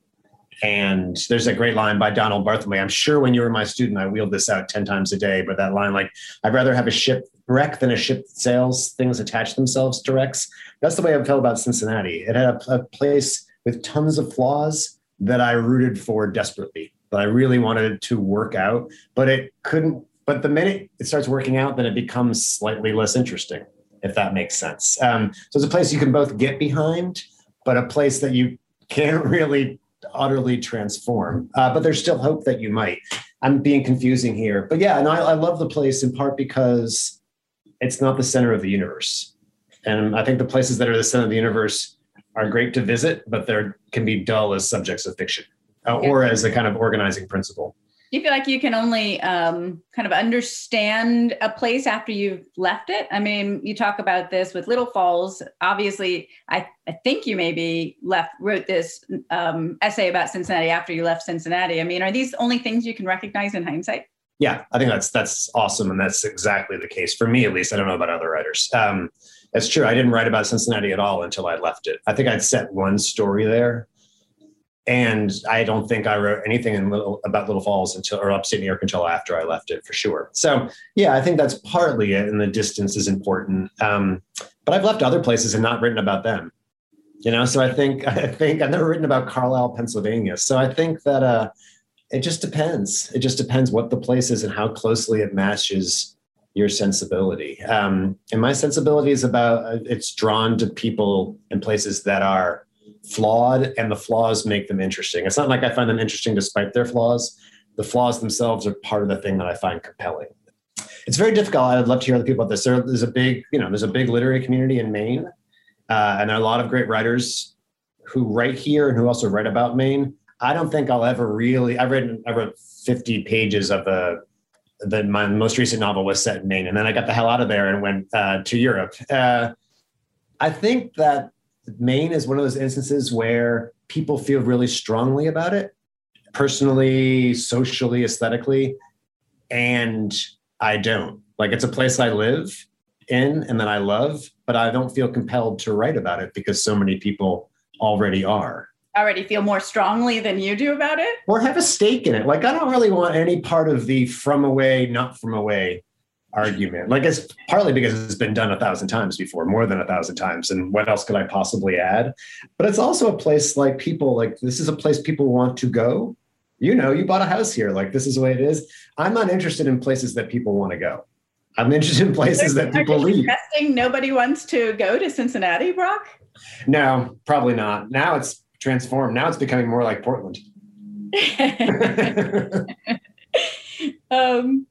And there's a great line by Donald Barthelme. I'm sure when you were my student, I wheeled this out 10 times a day, but that line, like, I'd rather have a ship wreck than a ship that sails, things attach themselves to wrecks. That's the way I felt about Cincinnati. It had a, a place with tons of flaws that I rooted for desperately, that I really wanted to work out, but it couldn't. But the minute it starts working out, then it becomes slightly less interesting, if that makes sense. Um, so it's a place you can both get behind, but a place that you can't really utterly transform. Uh, but there's still hope that you might. I'm being confusing here, but yeah, and I, I love the place in part because it's not the center of the universe, and I think the places that are the center of the universe are great to visit, but they can be dull as subjects of fiction uh, or as a kind of organizing principle. Do you feel like you can only um, kind of understand a place after you've left it? I mean, you talk about this with Little Falls. Obviously, I, I think you maybe left wrote this um, essay about Cincinnati after you left Cincinnati. I mean, are these only things you can recognize in hindsight? Yeah, I think that's that's awesome, and that's exactly the case for me, at least. I don't know about other writers. Um, that's true. I didn't write about Cincinnati at all until I left it. I think I'd set one story there, And I don't think I wrote anything in little, about Little Falls until or upstate New York until after I left it for sure. So yeah, I think that's partly it, and the distance is important. Um, but I've left other places and not written about them. You know, so I think I think I've never written about Carlisle, Pennsylvania. So I think that uh, it just depends. It just depends what the place is and how closely it matches your sensibility. Um, and my sensibility is about uh, it's drawn to people and places that are flawed and the flaws make them interesting. It's not like I find them interesting despite their flaws. The flaws themselves are part of the thing that I find compelling. It's very difficult. I'd love to hear other people about this. There, there's a big, you know, there's a big literary community in Maine, uh, and there are a lot of great writers who write here and who also write about Maine. I don't think I'll ever really. I've written. I wrote 50 pages of a. The my most recent novel was set in Maine, and then I got the hell out of there and went uh, to Europe. Uh, I think that Maine is one of those instances where people feel really strongly about it, personally, socially, aesthetically, and I don't. Like it's a place I live in and that I love, but I don't feel compelled to write about it because so many people already are. Already feel more strongly than you do about it? Or have a stake in it. Like I don't really want any part of the from away, not from away argument. Like it's partly because it's been done a thousand times before, more than a thousand times. And what else could I possibly add? But it's also a place like people like this is a place people want to go. You know, you bought a house here. Like this is the way it is. I'm not interested in places that people want to go. I'm interested in places that people leave. Suggesting nobody wants to go to Cincinnati, Brock? No, probably not. Now it's transformed. Now it's becoming more like Portland. um,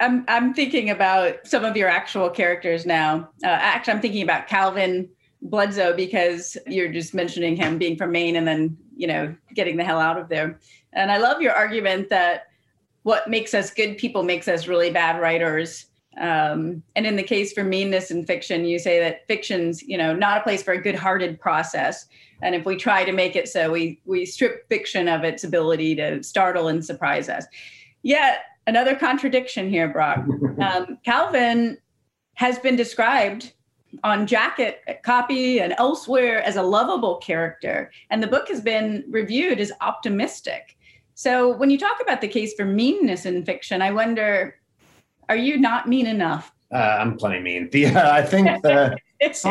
I'm I'm thinking about some of your actual characters now. Uh, actually, I'm thinking about Calvin Bledsoe because you're just mentioning him being from Maine and then you know getting the hell out of there. And I love your argument that what makes us good people makes us really bad writers. Um, and in the case for meanness in fiction, you say that fiction's you know not a place for a good-hearted process. And if we try to make it so, we we strip fiction of its ability to startle and surprise us. Yet another contradiction here, Brock. Um, Calvin has been described on jacket copy and elsewhere as a lovable character, and the book has been reviewed as optimistic. So when you talk about the case for meanness in fiction, I wonder, are you not mean enough? Uh, I'm plenty mean. The, uh, I think the, it's,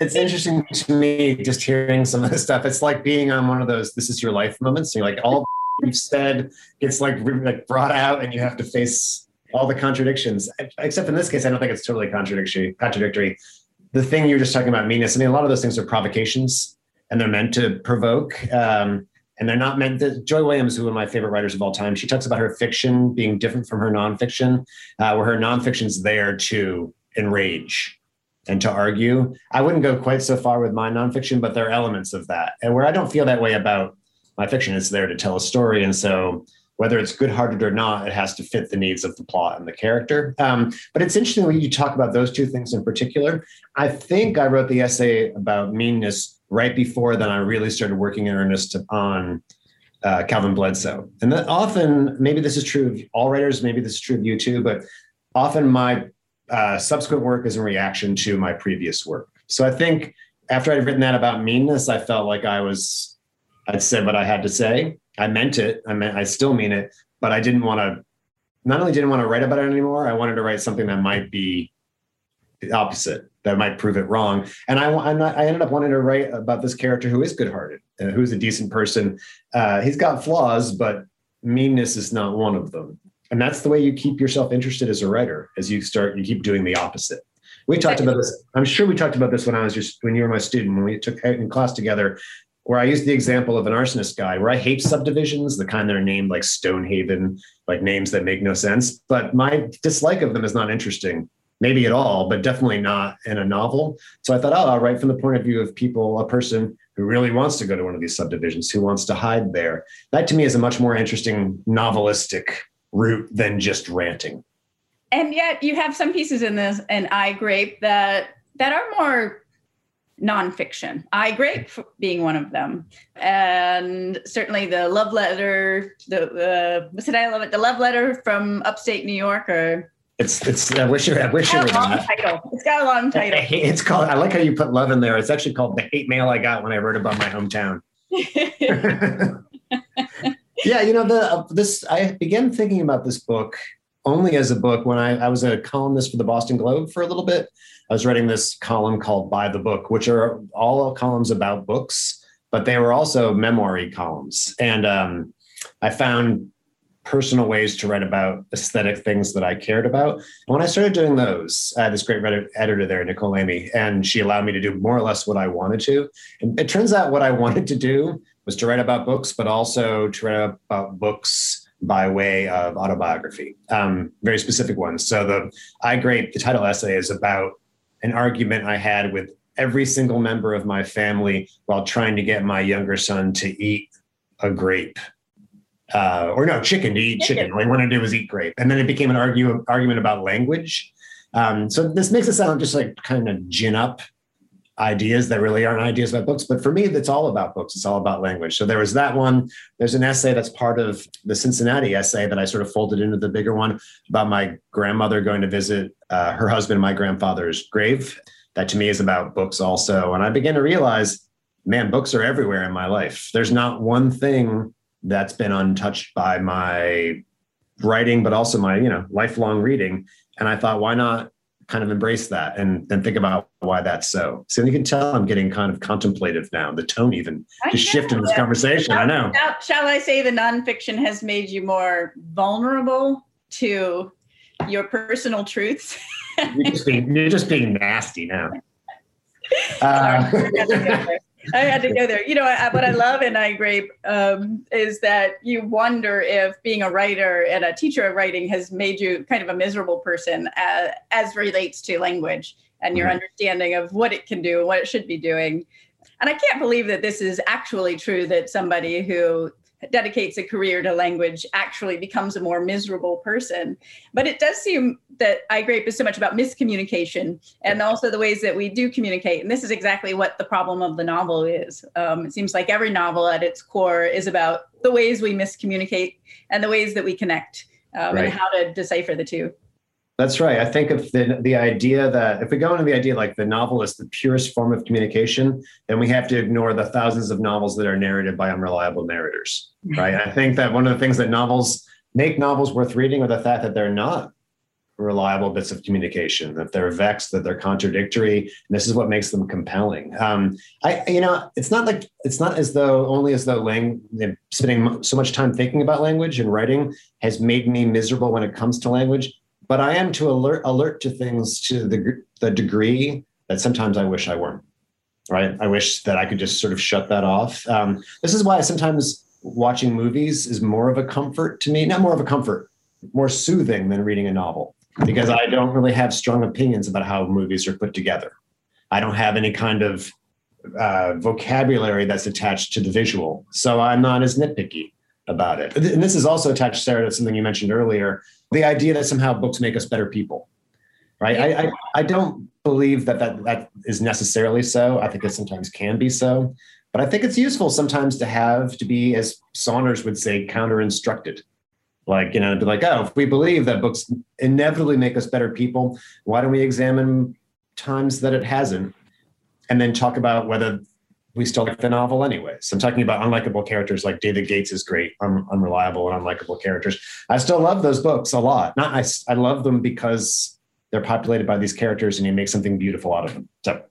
it's interesting to me just hearing some of this stuff. It's like being on one of those "this is your life" moments. You're like all you've said gets like, like brought out and you have to face all the contradictions. Except in this case i don't think it's totally contradictory contradictory. The thing you're just talking about meanness i mean a lot of those things are provocations and they're meant to provoke um, and they're not meant to joy williams who one of my favorite writers of all time she talks about her fiction being different from her nonfiction. Uh, where her nonfiction's there to enrage and to argue. I wouldn't go quite so far with my nonfiction but there are elements of that. And where i don't feel that way about my fiction is there to tell a story. And so whether it's good hearted or not, it has to fit the needs of the plot and the character. Um, but it's interesting when you talk about those two things in particular. I think I wrote the essay about meanness right before then I really started working in earnest on uh, Calvin Bledsoe. And that often, maybe this is true of all writers, maybe this is true of you too, but often my uh, subsequent work is in reaction to my previous work. So I think after I'd written that about meanness, I felt like I was I said what I had to say. I meant it. I meant I still mean it, but I didn't want to. Not only didn't want to write about it anymore, I wanted to write something that might be the opposite, that might prove it wrong. And I, I'm not, I ended up wanting to write about this character who is good-hearted, and who's a decent person. Uh, he's got flaws, but meanness is not one of them. And that's the way you keep yourself interested as a writer, as you start, you keep doing the opposite. We talked about this. I'm sure we talked about this when I was just when you were my student when we took in class together where I use the example of an arsonist guy, where I hate subdivisions, the kind that are named like Stonehaven, like names that make no sense. But my dislike of them is not interesting, maybe at all, but definitely not in a novel. So I thought, oh, I'll write from the point of view of people, a person who really wants to go to one of these subdivisions, who wants to hide there. That to me is a much more interesting novelistic route than just ranting. And yet you have some pieces in this and I grape that that are more nonfiction. I Grape being one of them, and certainly the love letter. The uh, what did I love it? The love letter from upstate New York, or it's it's. I wish you. I wish you were that. Title. It's got a long title. It's called. I like how you put love in there. It's actually called the hate mail I got when I wrote about my hometown. yeah, you know, the uh, this I began thinking about this book only as a book when I, I was a columnist for the Boston Globe for a little bit. I was writing this column called By the Book, which are all columns about books, but they were also memory columns. And um, I found personal ways to write about aesthetic things that I cared about. And when I started doing those, I had this great editor there, Nicole Lamy, and she allowed me to do more or less what I wanted to. And it turns out what I wanted to do was to write about books, but also to write about books by way of autobiography, um, very specific ones. So the I Grape, the title essay is about an argument I had with every single member of my family while trying to get my younger son to eat a grape uh, or no, chicken to eat chicken. chicken. What he wanted to do was eat grape. And then it became an argue, argument about language. Um, so this makes it sound just like kind of gin up ideas that really aren't ideas about books. But for me, it's all about books. It's all about language. So there was that one. There's an essay that's part of the Cincinnati essay that I sort of folded into the bigger one about my grandmother going to visit uh, her husband, my grandfather's grave. That to me is about books also. And I began to realize, man, books are everywhere in my life. There's not one thing that's been untouched by my writing, but also my, you know, lifelong reading. And I thought, why not kind of embrace that and then think about why that's so. So you can tell I'm getting kind of contemplative now. The tone even just shifted in this conversation. I know. shall I say the nonfiction has made you more vulnerable to your personal truths? you're, just being, you're just being nasty now. Uh, I had to go there. You know, I, what I love in I Grape um, is that you wonder if being a writer and a teacher of writing has made you kind of a miserable person as, uh, as relates to language and your mm-hmm. understanding of what it can do and what it should be doing. And I can't believe that this is actually true that somebody who dedicates a career to language actually becomes a more miserable person. But it does seem that I Grape is so much about miscommunication and also the ways that we do communicate. And this is exactly what the problem of the novel is. Um, it seems like every novel at its core is about the ways we miscommunicate and the ways that we connect um, right. and how to decipher the two. That's right. I think of the the idea that if we go into the idea like the novel is the purest form of communication, then we have to ignore the thousands of novels that are narrated by unreliable narrators. Right. I think that one of the things that novels make novels worth reading are the fact that they're not reliable bits of communication, that they're vexed, that they're contradictory. And this is what makes them compelling. Um, I, you know, it's not like it's not as though only as though lang- spending so much time thinking about language and writing has made me miserable when it comes to language but I am to alert alert to things to the the degree that sometimes I wish I weren't. Right? I wish that I could just sort of shut that off. Um, this is why sometimes watching movies is more of a comfort to me. Not more of a comfort, more soothing than reading a novel because I don't really have strong opinions about how movies are put together. I don't have any kind of uh, vocabulary that's attached to the visual, so I'm not as nitpicky about it. And this is also attached, Sarah, to something you mentioned earlier the idea that somehow books make us better people. Right. I, I, I don't believe that, that that is necessarily so. I think it sometimes can be so. But I think it's useful sometimes to have to be, as Saunders would say, counter instructed. Like, you know, be like, oh, if we believe that books inevitably make us better people, why don't we examine times that it hasn't? And then talk about whether we still like the novel anyways. I'm talking about unlikable characters like David Gates is great, un- unreliable and unlikable characters. I still love those books a lot. Not I, I love them because they're populated by these characters and you make something beautiful out of them. So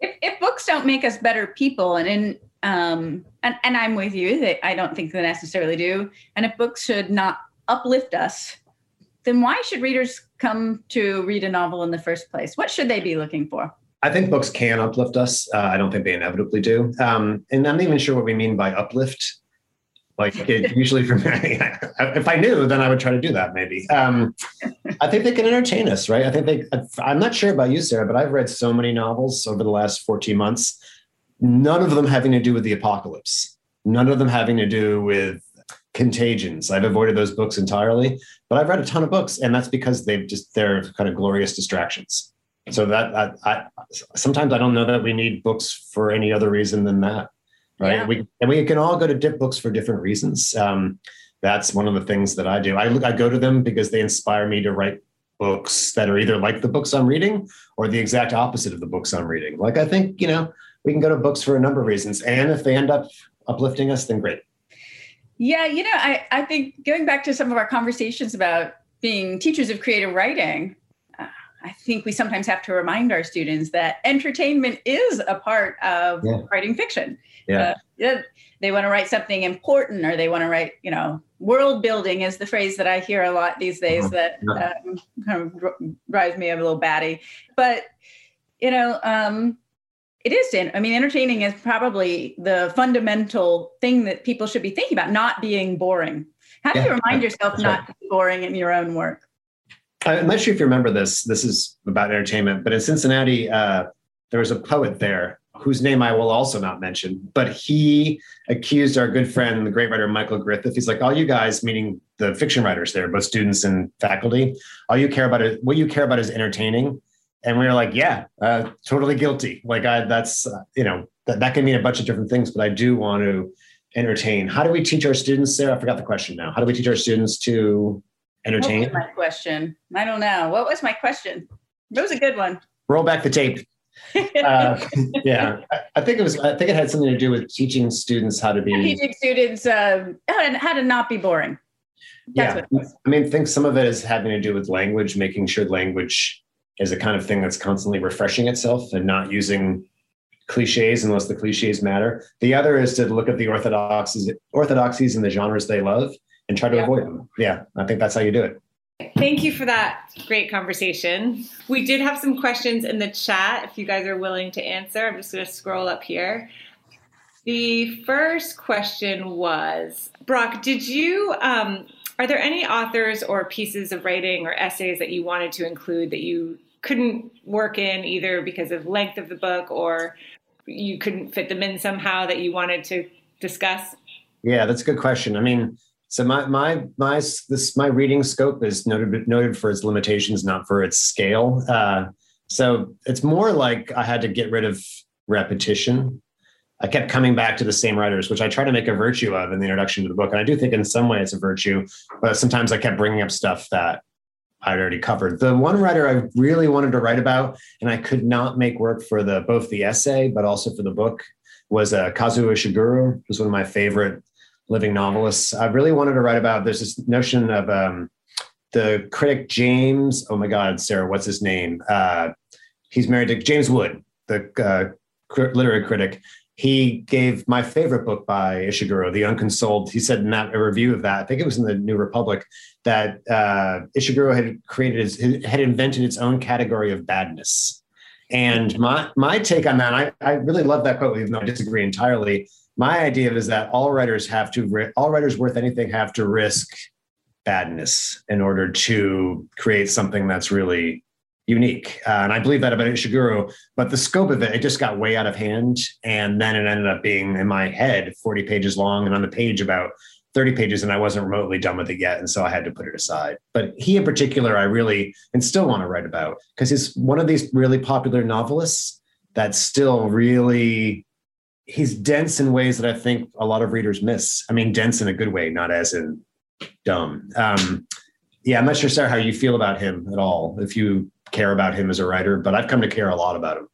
if, if books don't make us better people and in um and, and I'm with you that I don't think they necessarily do. And if books should not uplift us, then why should readers come to read a novel in the first place? What should they be looking for? I think books can uplift us. Uh, I don't think they inevitably do. Um, and I'm not even sure what we mean by uplift. Like it, usually for me, if I knew, then I would try to do that maybe. Um, I think they can entertain us, right? I think they, I'm not sure about you, Sarah, but I've read so many novels over the last 14 months, none of them having to do with the apocalypse, none of them having to do with contagions. I've avoided those books entirely, but I've read a ton of books and that's because they've just, they're kind of glorious distractions so that I, I, sometimes I don't know that we need books for any other reason than that, right? Yeah. We and we can all go to dip books for different reasons. Um, that's one of the things that I do. I, look, I go to them because they inspire me to write books that are either like the books I'm reading or the exact opposite of the books I'm reading. Like I think you know we can go to books for a number of reasons, and if they end up uplifting us, then great. Yeah, you know, I, I think going back to some of our conversations about being teachers of creative writing, I think we sometimes have to remind our students that entertainment is a part of yeah. writing fiction. Yeah. Uh, yeah. They want to write something important or they want to write, you know, world building is the phrase that I hear a lot these days uh-huh. that um, kind of drives me a little batty. But, you know, um, it is i mean entertaining is probably the fundamental thing that people should be thinking about not being boring how do yeah, you remind yourself not right. to be boring in your own work i'm not sure if you remember this this is about entertainment but in cincinnati uh, there was a poet there whose name i will also not mention but he accused our good friend the great writer michael griffith he's like all you guys meaning the fiction writers there both students and faculty all you care about is what you care about is entertaining and we were like, yeah, uh, totally guilty. Like I, that's, uh, you know, that, that can mean a bunch of different things, but I do want to entertain. How do we teach our students, Sarah? I forgot the question now. How do we teach our students to entertain? What was my question? I don't know. What was my question? It was a good one. Roll back the tape. uh, yeah, I think it was. I think it had something to do with teaching students how to be teaching students um, how, to, how to not be boring. That's yeah, I mean, I think some of it is having to do with language, making sure language is a kind of thing that's constantly refreshing itself and not using cliches unless the cliches matter. The other is to look at the orthodoxies, orthodoxies and the genres they love and try to yeah. avoid them. Yeah, I think that's how you do it. Thank you for that great conversation. We did have some questions in the chat if you guys are willing to answer. I'm just going to scroll up here. The first question was Brock, did you, um, are there any authors or pieces of writing or essays that you wanted to include that you couldn't work in either because of length of the book or you couldn't fit them in somehow that you wanted to discuss? Yeah, that's a good question. I mean, so my my my this my reading scope is noted noted for its limitations, not for its scale. Uh, so it's more like I had to get rid of repetition. I kept coming back to the same writers, which I try to make a virtue of in the introduction to the book, and I do think in some way it's a virtue. But sometimes I kept bringing up stuff that I'd already covered. The one writer I really wanted to write about, and I could not make work for the both the essay but also for the book, was uh, Kazuo Ishiguro. Was one of my favorite living novelists. I really wanted to write about. There's this notion of um, the critic James. Oh my God, Sarah, what's his name? Uh, he's married to James Wood, the uh, literary critic, he gave my favorite book by Ishiguro, The Unconsoled. He said in that a review of that, I think it was in the New Republic, that uh, Ishiguro had created his, had invented its own category of badness. And my my take on that, I, I really love that quote, even though I disagree entirely. My idea is that all writers have to all writers worth anything have to risk badness in order to create something that's really unique. Uh, and I believe that about Ishiguro, but the scope of it, it just got way out of hand. And then it ended up being in my head 40 pages long and on the page about 30 pages, and I wasn't remotely done with it yet. And so I had to put it aside. But he in particular, I really and still want to write about because he's one of these really popular novelists that's still really he's dense in ways that I think a lot of readers miss. I mean, dense in a good way, not as in dumb. Um, yeah, I'm not sure, Sarah, how you feel about him at all. If you care about him as a writer, but I've come to care a lot about him.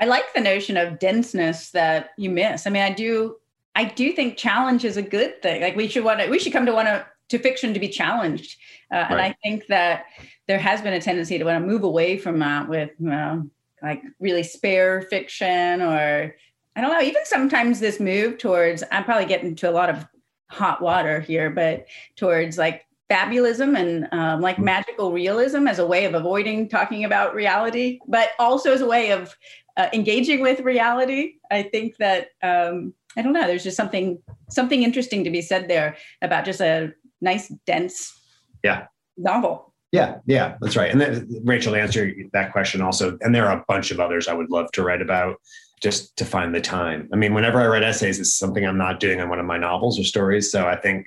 I like the notion of denseness that you miss. I mean, I do I do think challenge is a good thing. Like we should want to we should come to want to to fiction to be challenged. Uh, right. And I think that there has been a tendency to want to move away from that with you know, like really spare fiction or I don't know, even sometimes this move towards I'm probably getting to a lot of hot water here, but towards like fabulism and um, like mm-hmm. magical realism as a way of avoiding talking about reality, but also as a way of uh, engaging with reality. I think that um, I don't know. There's just something something interesting to be said there about just a nice, dense, yeah, novel. Yeah, yeah, that's right. And then Rachel answer that question also. And there are a bunch of others I would love to write about just to find the time. I mean, whenever I write essays, it's something I'm not doing on one of my novels or stories. So I think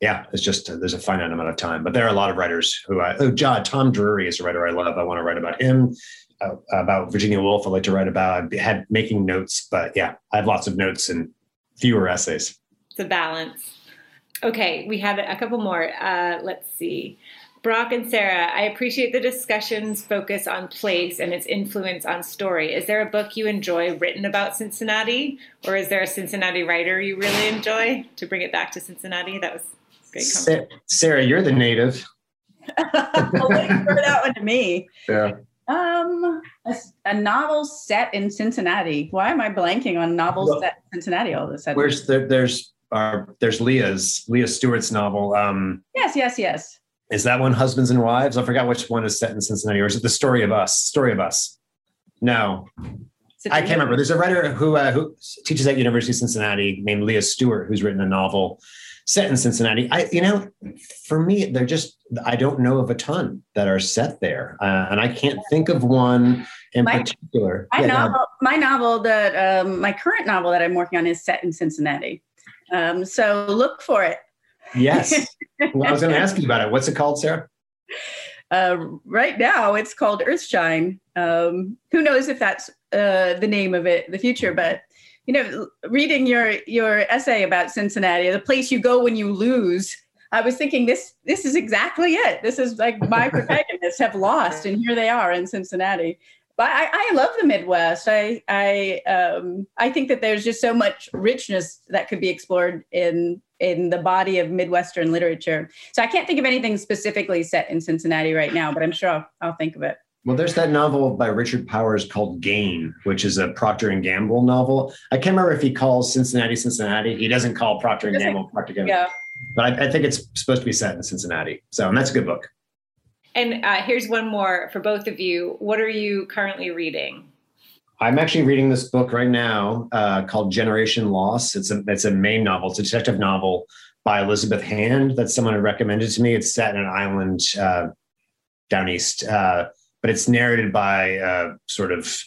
yeah, it's just uh, there's a finite amount of time. But there are a lot of writers who I oh, John Tom Drury is a writer I love. I want to write about him. Uh, about Virginia Woolf, I like to write about. I had making notes, but yeah, I have lots of notes and fewer essays. It's a balance. Okay, we have a couple more. Uh, let's see. Brock and Sarah, I appreciate the discussion's focus on place and its influence on story. Is there a book you enjoy written about Cincinnati, or is there a Cincinnati writer you really enjoy? To bring it back to Cincinnati, that was great. Sa- Sarah, you're the native. well, for that one to me. Yeah. Um, a, a, novel set in Cincinnati. Why am I blanking on novels well, set in Cincinnati all of a sudden? Where's there, there's uh, there's Leah's Leah Stewart's novel. Um, yes, yes, yes. Is that one Husbands and Wives? I forgot which one is set in Cincinnati, or is it The Story of Us? Story of Us. No, I can't remember. There's a writer who uh, who teaches at University of Cincinnati named Leah Stewart, who's written a novel set in Cincinnati. I, you know, for me, they're just I don't know of a ton that are set there, uh, and I can't think of one in my, particular. My yeah, novel, my novel that um, my current novel that I'm working on is set in Cincinnati. Um, so look for it. Yes. well, I was going to ask you about it. What's it called, Sarah? Uh, right now, it's called Earthshine. Um, who knows if that's uh, the name of it the future? But you know, reading your your essay about Cincinnati, the place you go when you lose. I was thinking this this is exactly it. This is like my protagonists have lost, and here they are in Cincinnati but I, I, love the Midwest. I I um, I think that there's just so much richness that could be explored in in the body of Midwestern literature. So I can't think of anything specifically set in Cincinnati right now, but I'm sure I'll, I'll think of it. Well, there's that novel by Richard Powers called Gain, which is a Procter and Gamble novel. I can't remember if he calls Cincinnati Cincinnati. He doesn't call Procter and Gamble Procter Gamble. Yeah. But I, I think it's supposed to be set in Cincinnati. So, and that's a good book. And uh, here's one more for both of you. What are you currently reading? I'm actually reading this book right now uh, called Generation Loss. It's a it's a Maine novel. It's a detective novel by Elizabeth Hand that someone had recommended to me. It's set in an island uh, down east, uh, but it's narrated by a sort of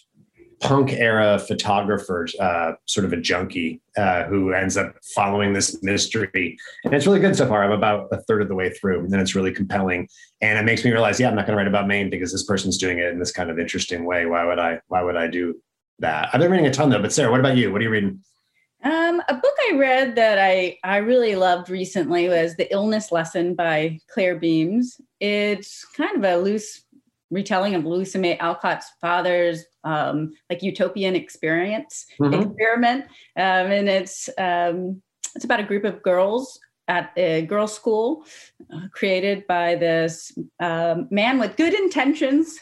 punk era photographer, uh, sort of a junkie uh, who ends up following this mystery. And it's really good so far. I'm about a third of the way through, and then it's really compelling. And it makes me realize, yeah, I'm not going to write about Maine because this person's doing it in this kind of interesting way. Why would I? Why would I do that? I've been reading a ton though. But Sarah, what about you? What are you reading? Um, a book I read that I I really loved recently was The Illness Lesson by Clare Beams. It's kind of a loose retelling of Louisa May Alcott's father's um, like utopian experience mm-hmm. experiment, um, and it's um, it's about a group of girls at a girls' school uh, created by this um, man with good intentions.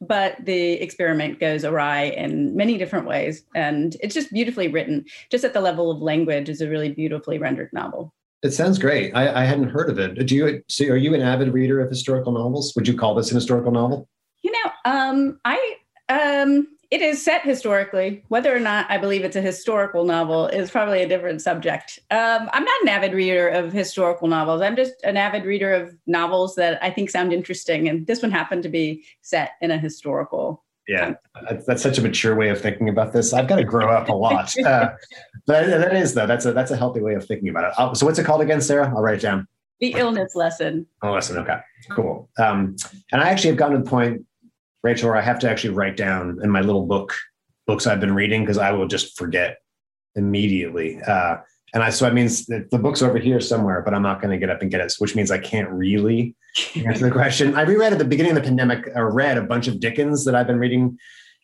But the experiment goes awry in many different ways, and it's just beautifully written. Just at the level of language, is a really beautifully rendered novel. It sounds great. I, I, hadn't heard of it. Do you? So, are you an avid reader of historical novels? Would you call this an historical novel? You know, um, I um, it is set historically. Whether or not I believe it's a historical novel is probably a different subject. Um, I'm not an avid reader of historical novels. I'm just an avid reader of novels that I think sound interesting, and this one happened to be set in a historical. Yeah, that's such a mature way of thinking about this. I've got to grow up a lot, uh, but that is though. That's a that's a healthy way of thinking about it. Uh, so, what's it called again, Sarah? I'll write it down. The illness lesson. Oh, lesson. Okay, cool. Um, and I actually have gotten to the point Rachel, where I have to actually write down in my little book books I've been reading because I will just forget immediately. Uh, and I, so that means that the book's over here somewhere, but I'm not going to get up and get it, which means I can't really answer the question. I reread at the beginning of the pandemic, or read a bunch of Dickens that I've been reading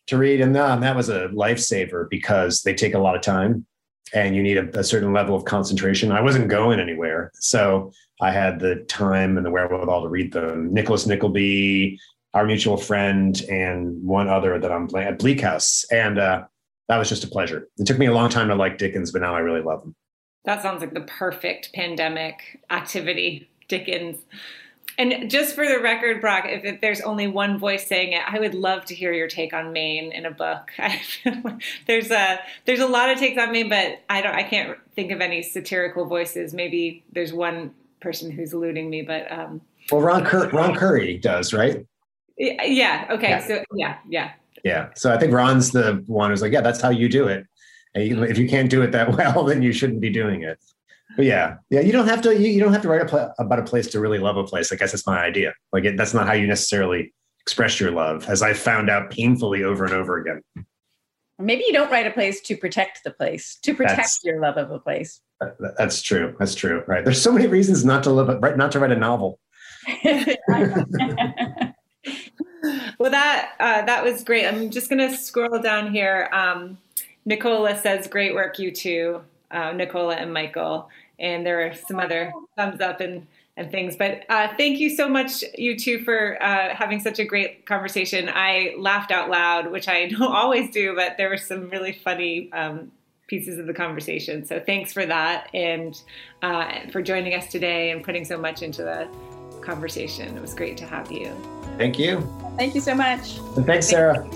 to read. And um, that was a lifesaver because they take a lot of time and you need a, a certain level of concentration. I wasn't going anywhere. So I had the time and the wherewithal to read them. Nicholas Nickleby, our mutual friend, and one other that I'm playing at Bleak House. And uh, that was just a pleasure. It took me a long time to like Dickens, but now I really love him. That sounds like the perfect pandemic activity, Dickens. And just for the record, Brock, if, if, there's only one voice saying it, I would love to hear your take on Maine in a book. there's a there's a lot of takes on Maine, but I don't I can't think of any satirical voices. Maybe there's one person who's eluding me, but um, well, Ron Cur- Ron Currie does, right? Yeah. Okay. Yeah. So yeah, yeah. Yeah. So I think Ron's the one who's like, yeah, that's how you do it. And if you can't do it that well, then you shouldn't be doing it. But yeah, yeah, you don't have to. You, you don't have to write a pl- about a place to really love a place. I guess that's my idea. Like it, that's not how you necessarily express your love, as I found out painfully over and over again. Maybe you don't write a place to protect the place, to protect that's, your love of a place. That's true. That's true. Right. There's so many reasons not to live, not to write a novel. well, that uh, that was great. I'm just going to scroll down here. Um, Nicola says, "Great work, you two, uh, Nicola and Michael." And there are some other thumbs up and and things. But uh, thank you so much, you two, for uh, having such a great conversation. I laughed out loud, which I don't always do, but there were some really funny um, pieces of the conversation. So thanks for that and uh, for joining us today and putting so much into the conversation. It was great to have you. Thank you. Thank you so much. And thanks, Sarah.